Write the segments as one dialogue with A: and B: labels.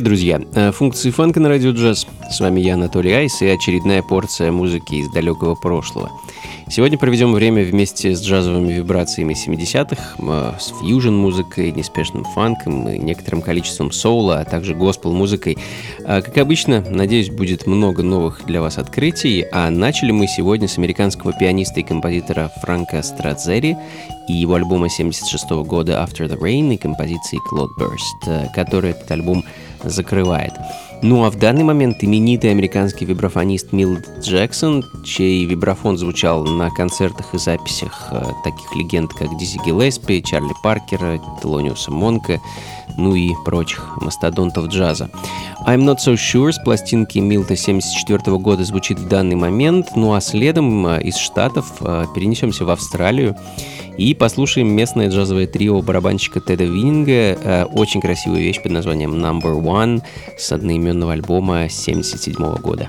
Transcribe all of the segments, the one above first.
A: Привет, друзья! Э, функции фанка на радио джаз. С вами я, Анатолий Айс, и очередная порция музыки из далекого прошлого. Сегодня проведем время вместе с джазовыми вибрациями 70-х, э, с фьюжн-музыкой, неспешным фанком и некоторым количеством соула, а также госпел-музыкой. А, как обычно, надеюсь, будет много новых для вас открытий, а начали мы сегодня с американского пианиста и композитора Франка Страдзери и его альбома 76 -го года After the Rain и композиции Cloudburst, э, который этот альбом закрывает. Ну а в данный момент именитый американский вибрафонист Милд Джексон, чей вибрафон звучал на концертах и записях э, таких легенд, как Дизи Гиллеспи, Чарли Паркера, Телониуса Монка, ну и прочих мастодонтов джаза. I'm Not So Sure с пластинки Милта 74 года звучит в данный момент, ну а следом э, из Штатов э, перенесемся в Австралию и послушаем местное джазовое трио барабанщика Теда Виннинга. Э, очень красивую вещь под названием Number One с одноименного альбома 77 года.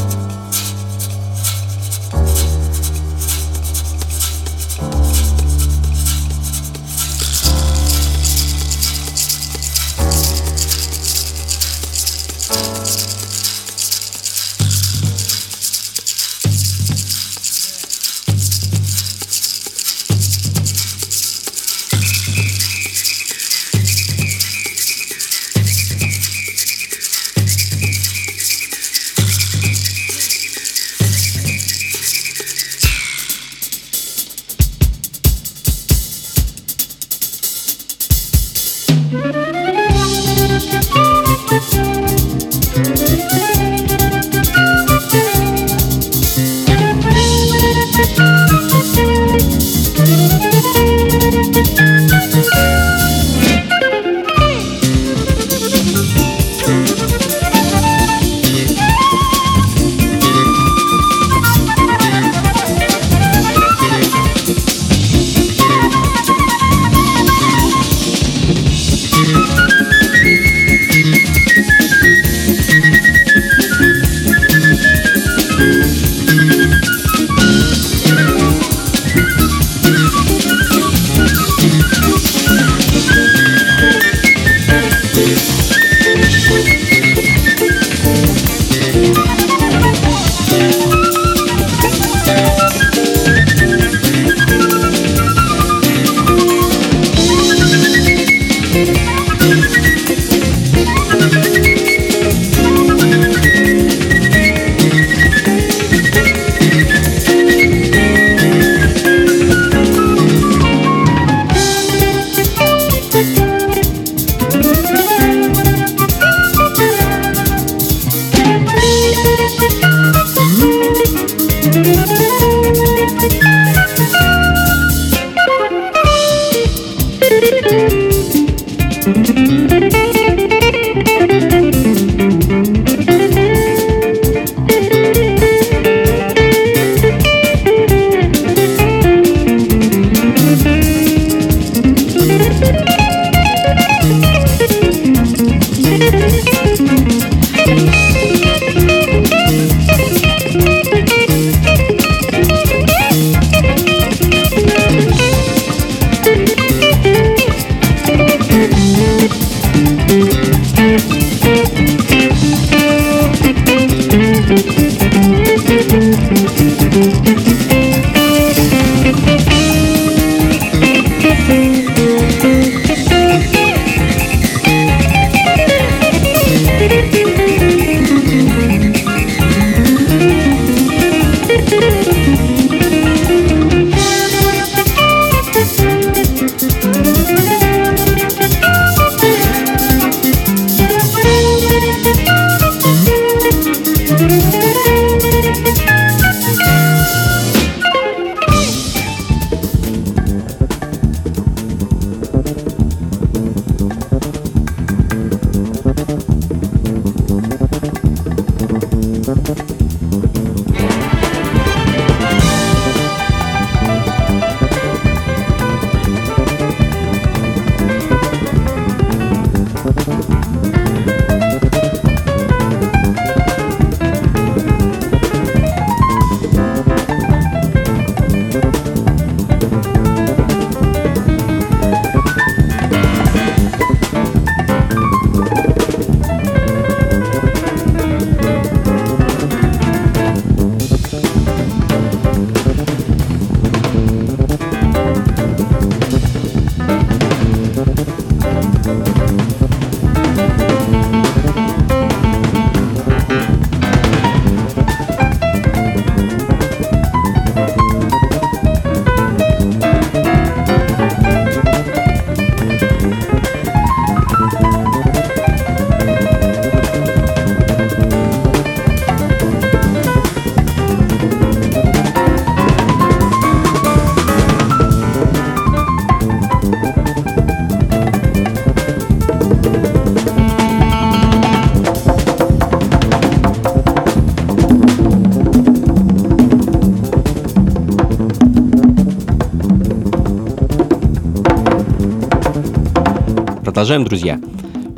A: Продолжаем, друзья.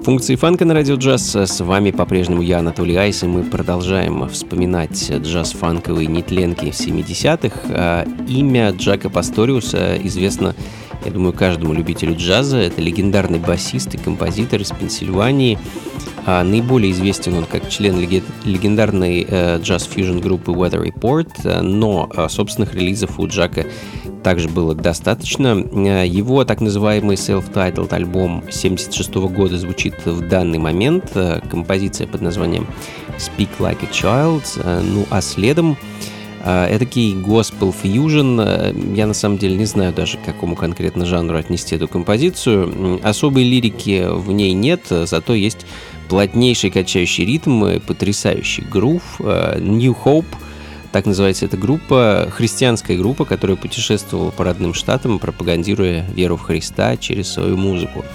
A: Функции фанка на радио джаз. С вами по-прежнему я, Анатолий Айс, и мы продолжаем вспоминать джаз-фанковые нетленки 70-х. А, имя Джака Пасториуса известно, я думаю, каждому любителю джаза. Это легендарный басист и композитор из Пенсильвании. А, наиболее известен он как член легендарной э, джаз-фьюжн группы Weather Report, но э, собственных релизов у Джака также было достаточно. Э, его так называемый self-titled альбом 76 года звучит в данный момент. Э, композиция под названием Speak Like a Child. Э, ну а следом Этакий gospel fusion, я на самом деле не знаю даже, к какому конкретно жанру отнести эту композицию. Особой лирики в ней нет, зато есть плотнейший качающий ритм, потрясающий грув. New Hope — так называется эта группа, христианская группа, которая путешествовала по родным штатам, пропагандируя веру в Христа через свою музыку.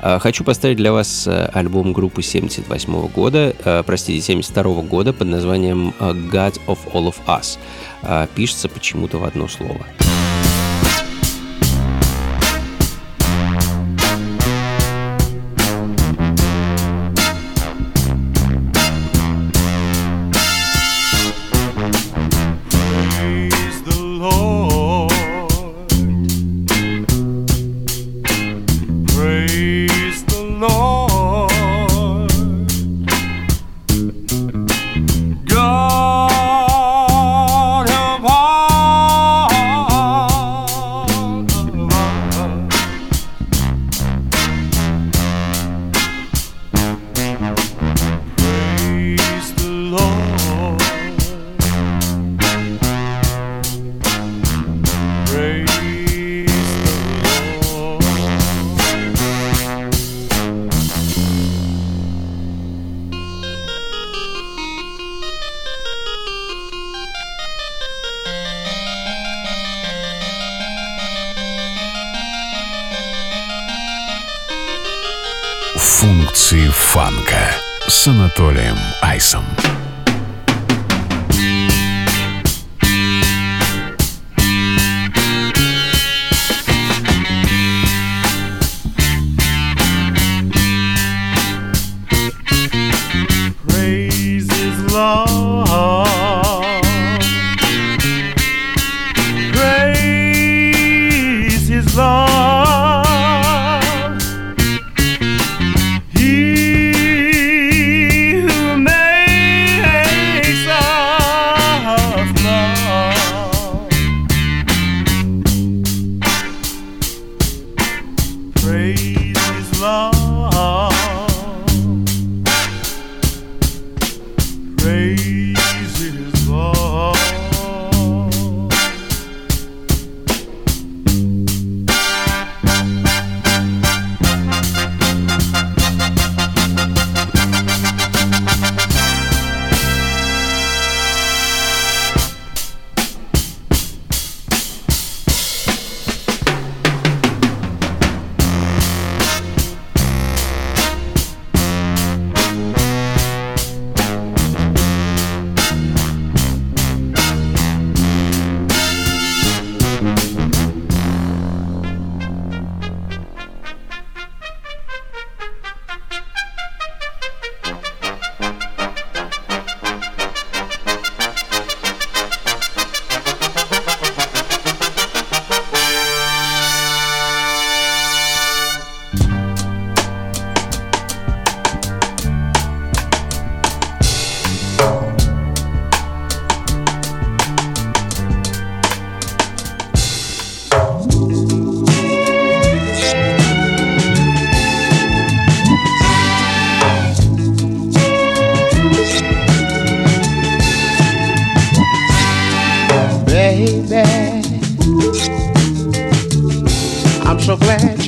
A: А, хочу поставить для вас э, альбом группы 78 года, э, простите, 72 года под названием э, God of All of Us. А, пишется почему-то в одно слово.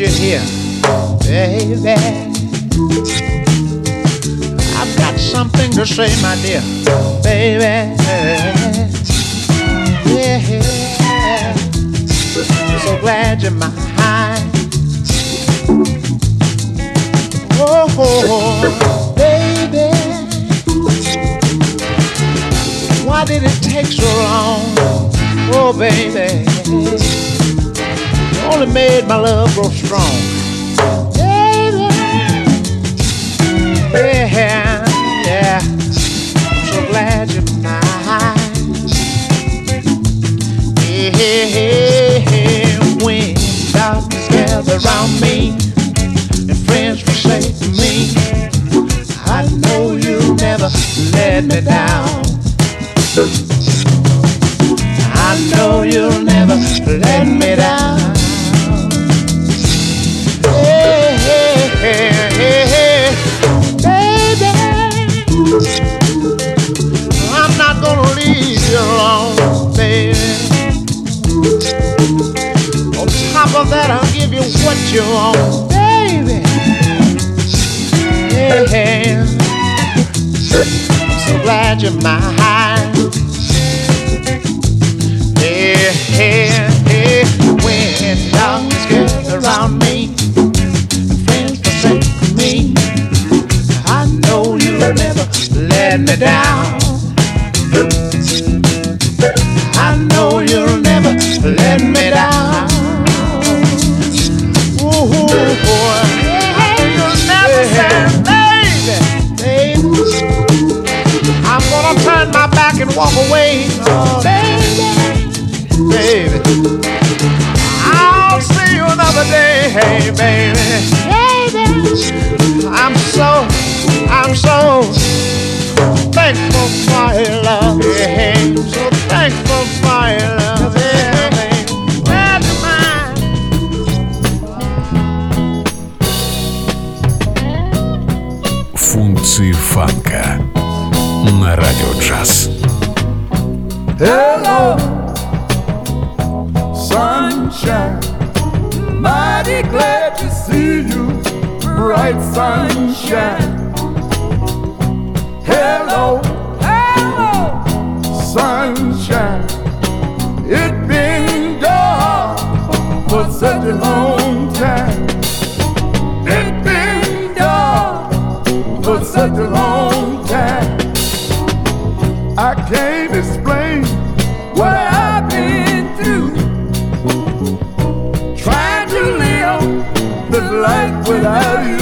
B: You're here, baby. I've got something to say, my dear, baby. Yeah, so glad you're mine. Oh, baby, why did it take so long? Oh, baby You only made my love grow strong. Baby, yeah, yeah. I'm so glad you're mine. Yeah, when darkness gathers around me and friends forsake me, I know you'll never let me down. I know you'll never let me down. That, I'll give you what you want, baby. Yeah. I'm so glad you're mine. Yeah, yeah, yeah. When darkness gets around me, friends forsake me. I know you'll never let me down. I know you'll never let me walk away. Oh, baby, baby. I'll see you another day, hey, baby. Baby. I'm so, I'm so thankful for your love. Yeah, I'm so thankful for your love. Yeah, baby. Glad you're mine.
C: Функции фанка на радио джаз.
D: Hello, sunshine. Mighty glad to see you, bright sunshine. Hello, hello, sunshine. It been dark for such a long time. It been dark for such a long time. I can't explain without you.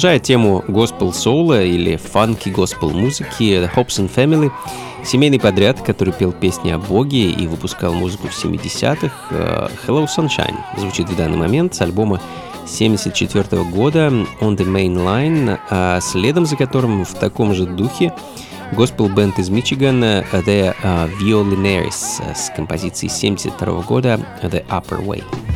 A: Продолжая тему госпел-соула или фанки-госпел музыки, The Hobbs and Family — семейный подряд, который пел песни о Боге и выпускал музыку в 70-х. э, Hello Sunshine звучит в данный момент с альбома 74 года On the Main Line, а следом за которым в таком же духе госпел-бенд из Мичигана The э, Violinaries э, с композицией 72 года The Upper Way.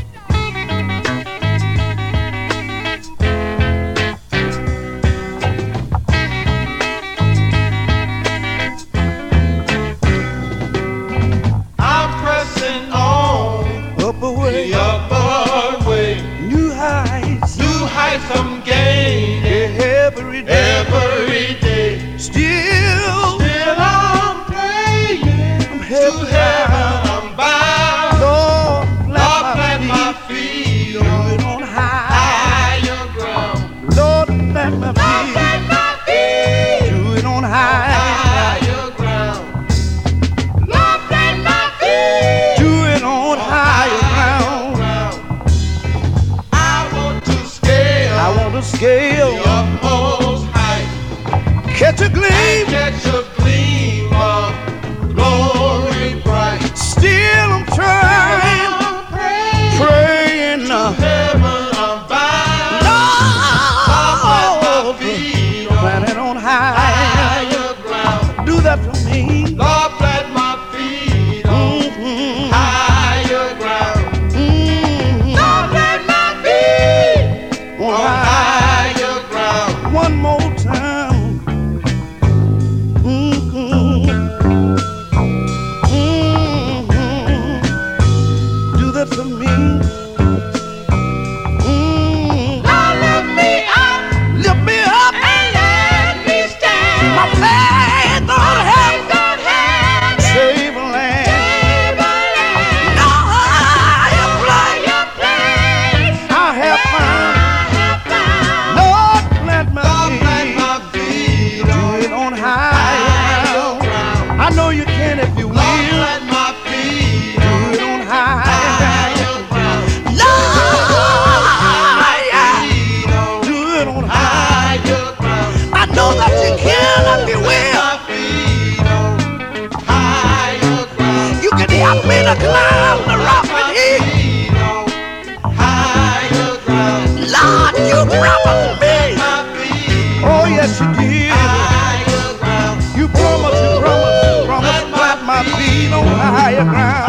E: way to climb the rocky hill. Lord, you promised me. Oh, yes, you did. You promised, you promised, promised to plant my feet on higher ground.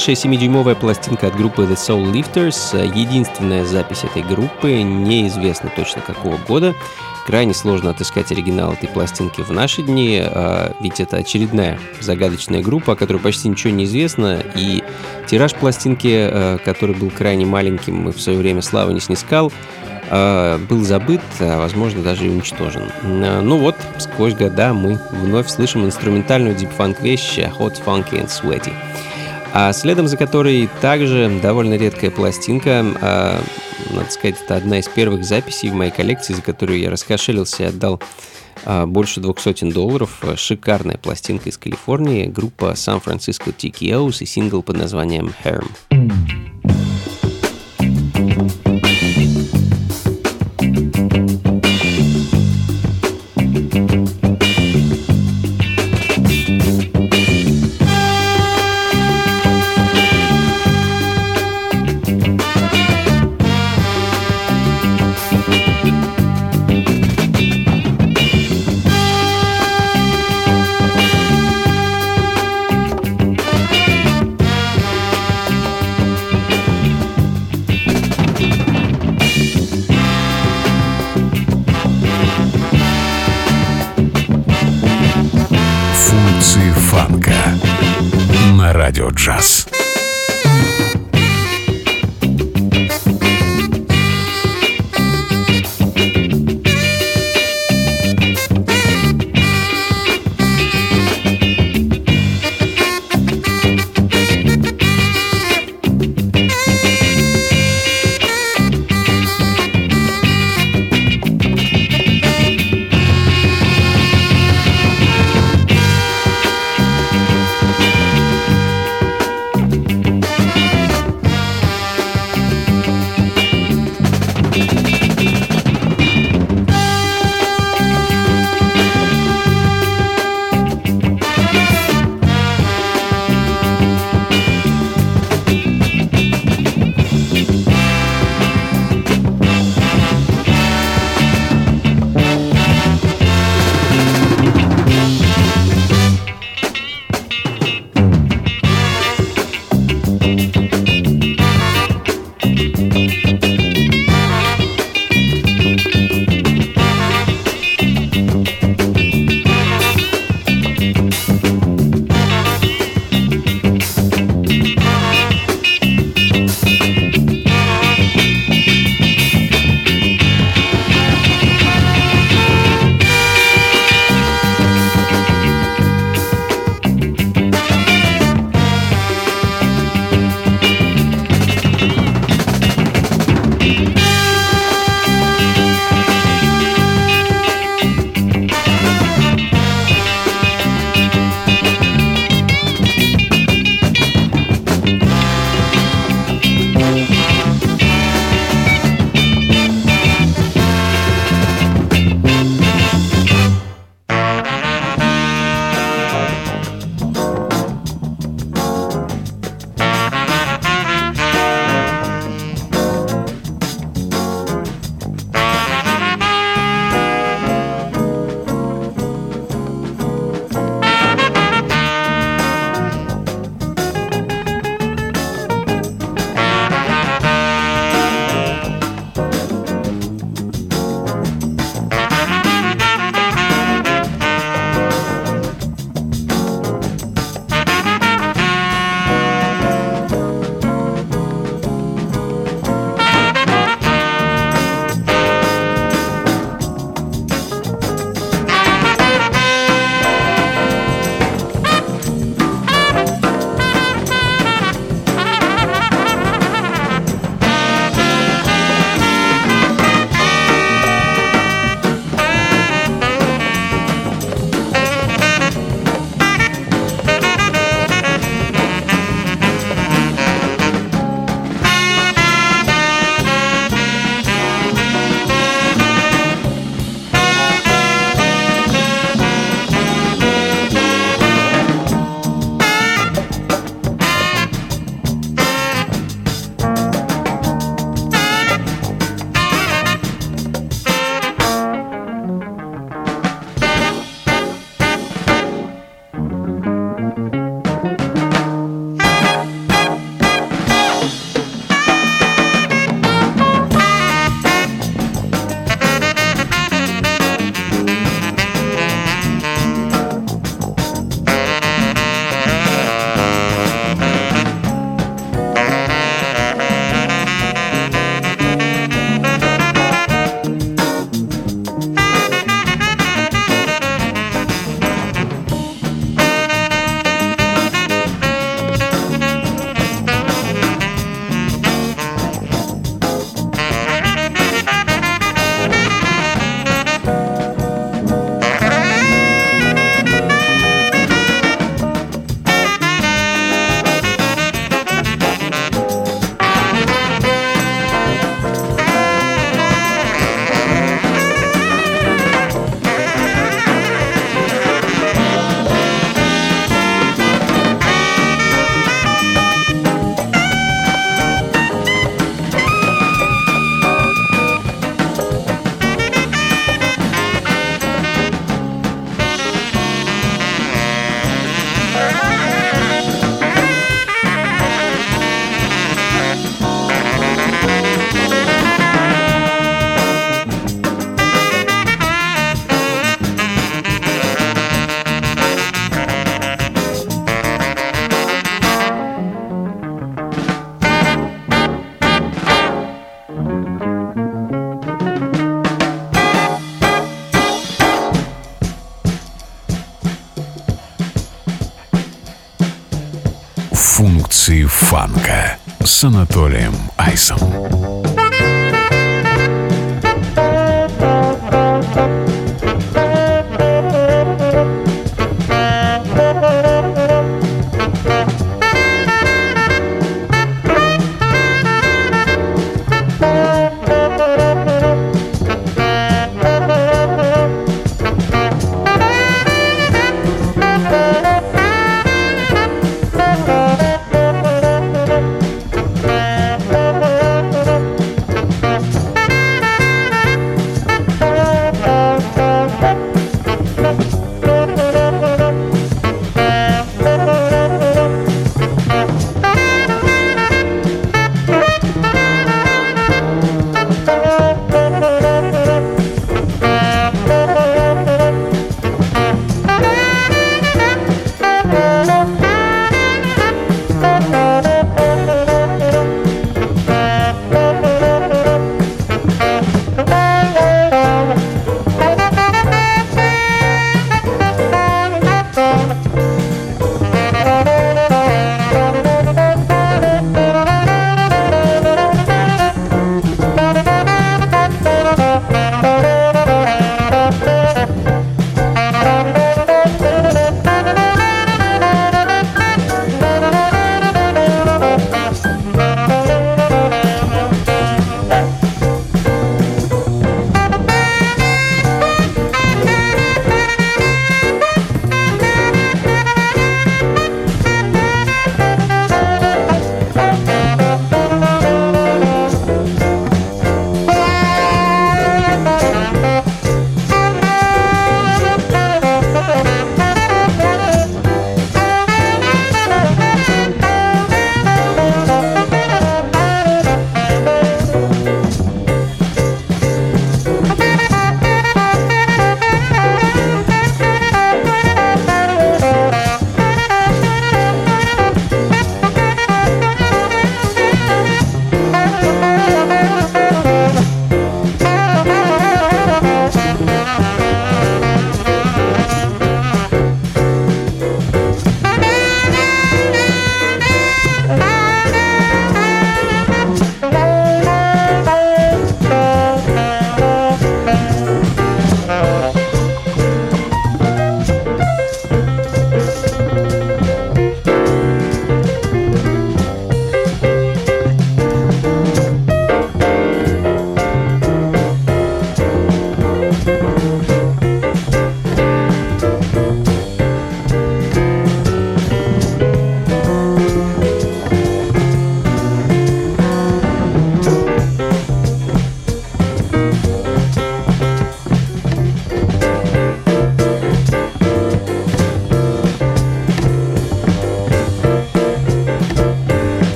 A: Редчайшая 7-дюймовая пластинка от группы The Soul Lifters, единственная запись этой группы, неизвестно точно какого года. Крайне сложно отыскать оригинал этой пластинки в наши дни, а, ведь это очередная загадочная группа, о которой почти ничего не известно, и тираж пластинки, а, который был крайне маленьким и в свое время славы не снискал, а, был забыт, а возможно даже и уничтожен. Ну вот, сквозь года мы вновь слышим инструментальную дипфанк вещь Hot, Funky and Sweaty а следом за которой также довольно редкая пластинка. А, надо сказать, это одна из первых записей в моей коллекции, за которую я раскошелился и отдал а, больше двух сотен долларов. Шикарная пластинка из Калифорнии, группа San Francisco TKOs и сингл под названием Herm.
E: с Анатолием Айсом.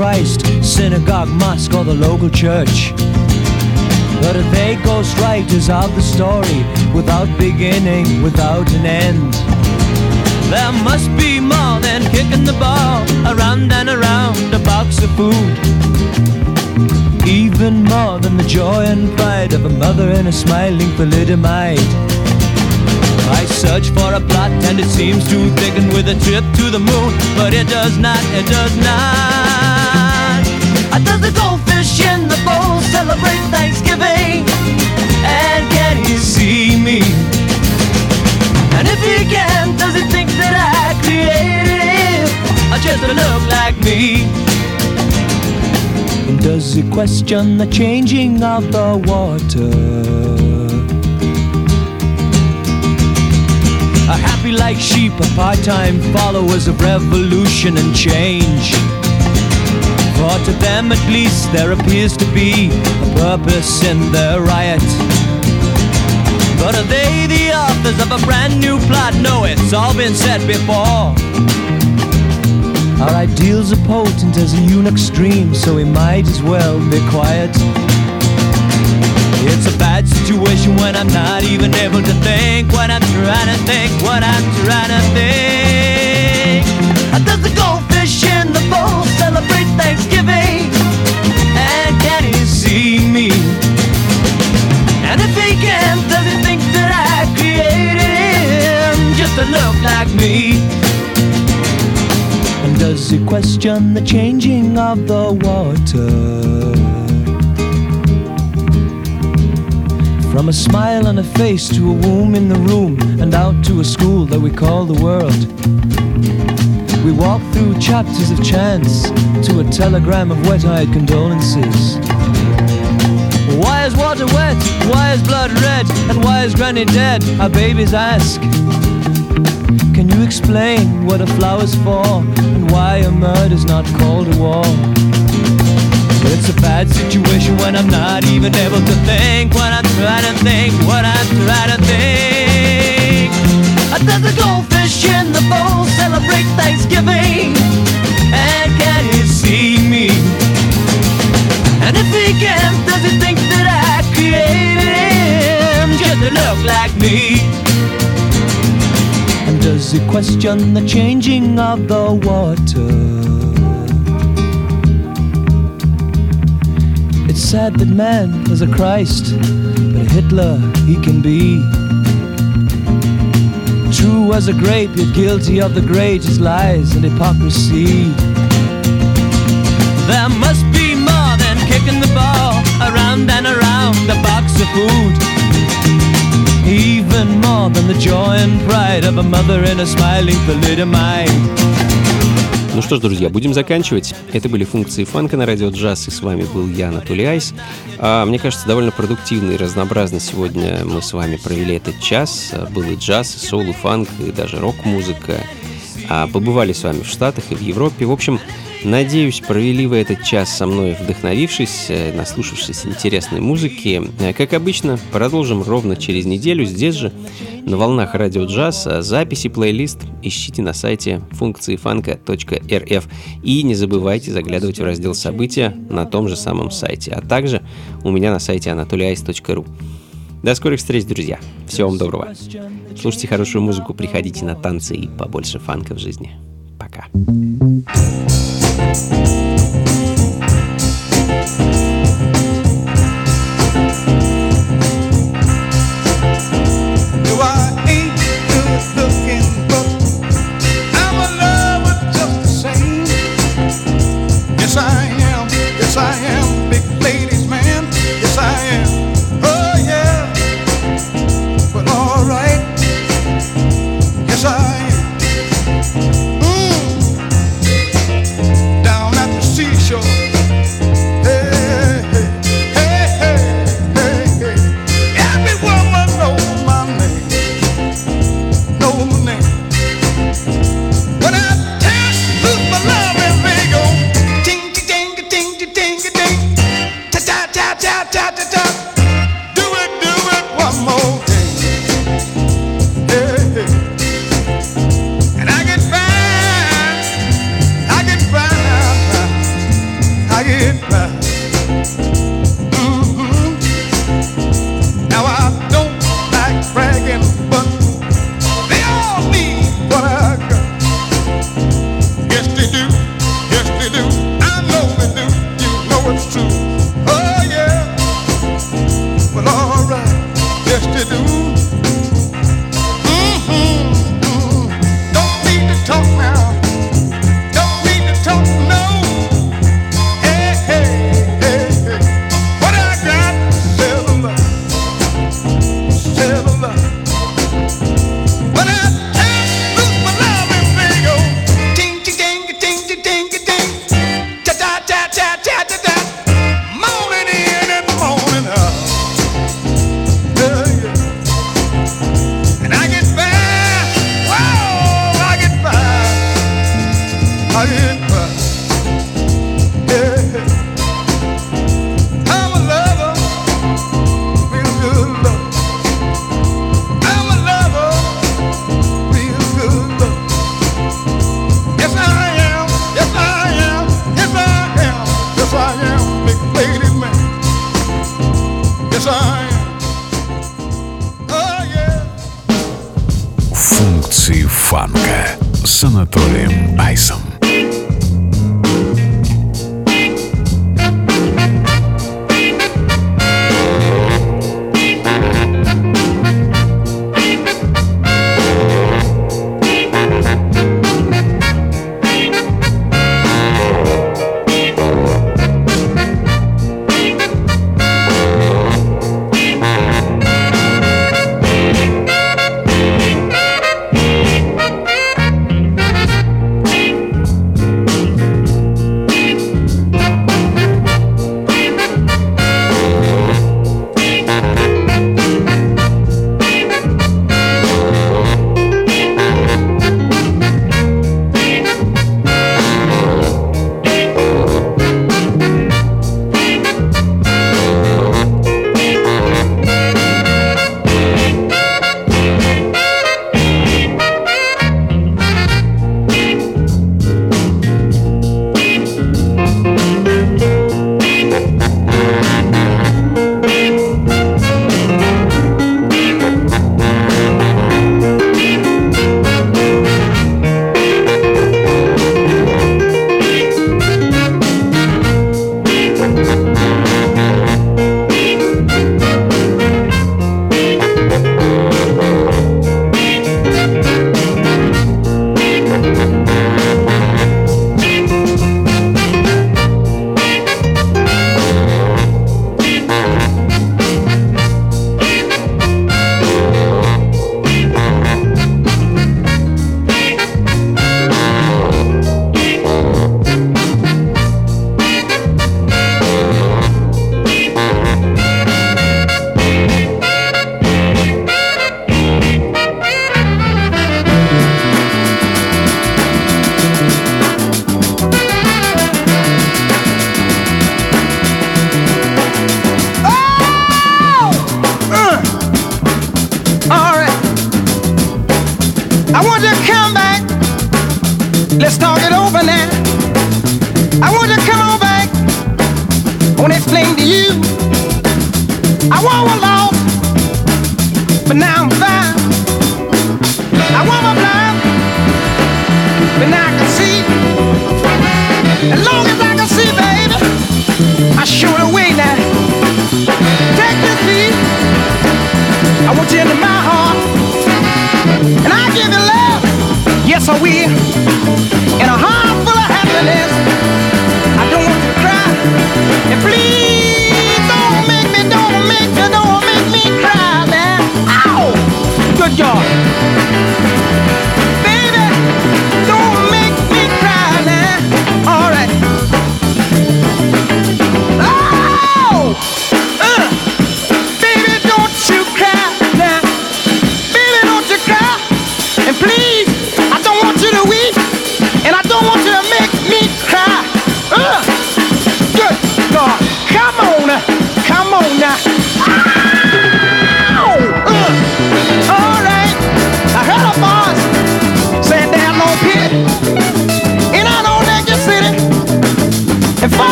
F: Christ, synagogue, mosque, or the local church. But if they ghost writers of the story, without beginning, without an end. There must be more than kicking the ball around and around a box of food. Even more than the joy and pride of a mother and a smiling thalidomide. I search for a plot and it seems to thicken with a trip to the moon, but it does not, it does not. Does the goldfish in the bowl celebrate Thanksgiving? And can he see me? And if he can, does he think that I created him? Or just to look like me? And does he question the changing of the water? are happy like sheep, are part-time followers of revolution and change. For to them at least there appears to be a purpose in their riot. But are they the authors of a brand new plot? No, it's all been said before. Our ideals are potent as a eunuch's dream, so we might as well be quiet. It's a bad situation when I'm not even able to think what I'm trying to think, what I'm trying to think. Does the goldfish in the bowl Thanksgiving? And can he see me? And if he can, does he think that I created him just to look like me? And does he question the changing of the water? From a smile on a face to a womb in the room and out to a school that we call the world. We walk through chapters of chance to a telegram of wet-eyed condolences. Why is water wet? Why is blood red? And why is granny dead? Our babies ask. Can you explain what a flower's for and why a murder's not called a war? It's a bad situation when I'm not even able to think what I'm trying to think, what I'm trying to think. Does the goldfish in the bowl celebrate Thanksgiving? And can he see me? And if he can, does he think that I created him just to look like me? And does he question the changing of the water? It's sad that man is a Christ, but a Hitler he can be. True as a grape, you're guilty of the greatest lies and hypocrisy. There must be more than kicking the ball around and around a box of food. Even more than the joy and pride of a mother in a smiling thalidomide.
A: Ну что ж, друзья, будем заканчивать. Это были функции фанка на радио джаз, и с вами был я, Анатолий Айс. А, мне кажется, довольно продуктивно и разнообразно сегодня мы с вами провели этот час. А, Был и джаз, и соул, и фанк, и даже рок-музыка. А, побывали с вами в Штатах и в Европе. В общем, надеюсь, провели вы этот час со мной, вдохновившись, э, наслушавшись интересной музыки. Э, Как обычно, продолжим ровно через неделю здесь же, на волнах радио джаз а записи плейлист ищите на сайте функции фанка.рф и не забывайте заглядывать в раздел события на том же самом сайте, а также у меня на сайте AnatolyAis.ru До скорых встреч, друзья. Всего вам доброго. Слушайте хорошую музыку, приходите на танцы и побольше фанка в жизни. Пока.
G: thank you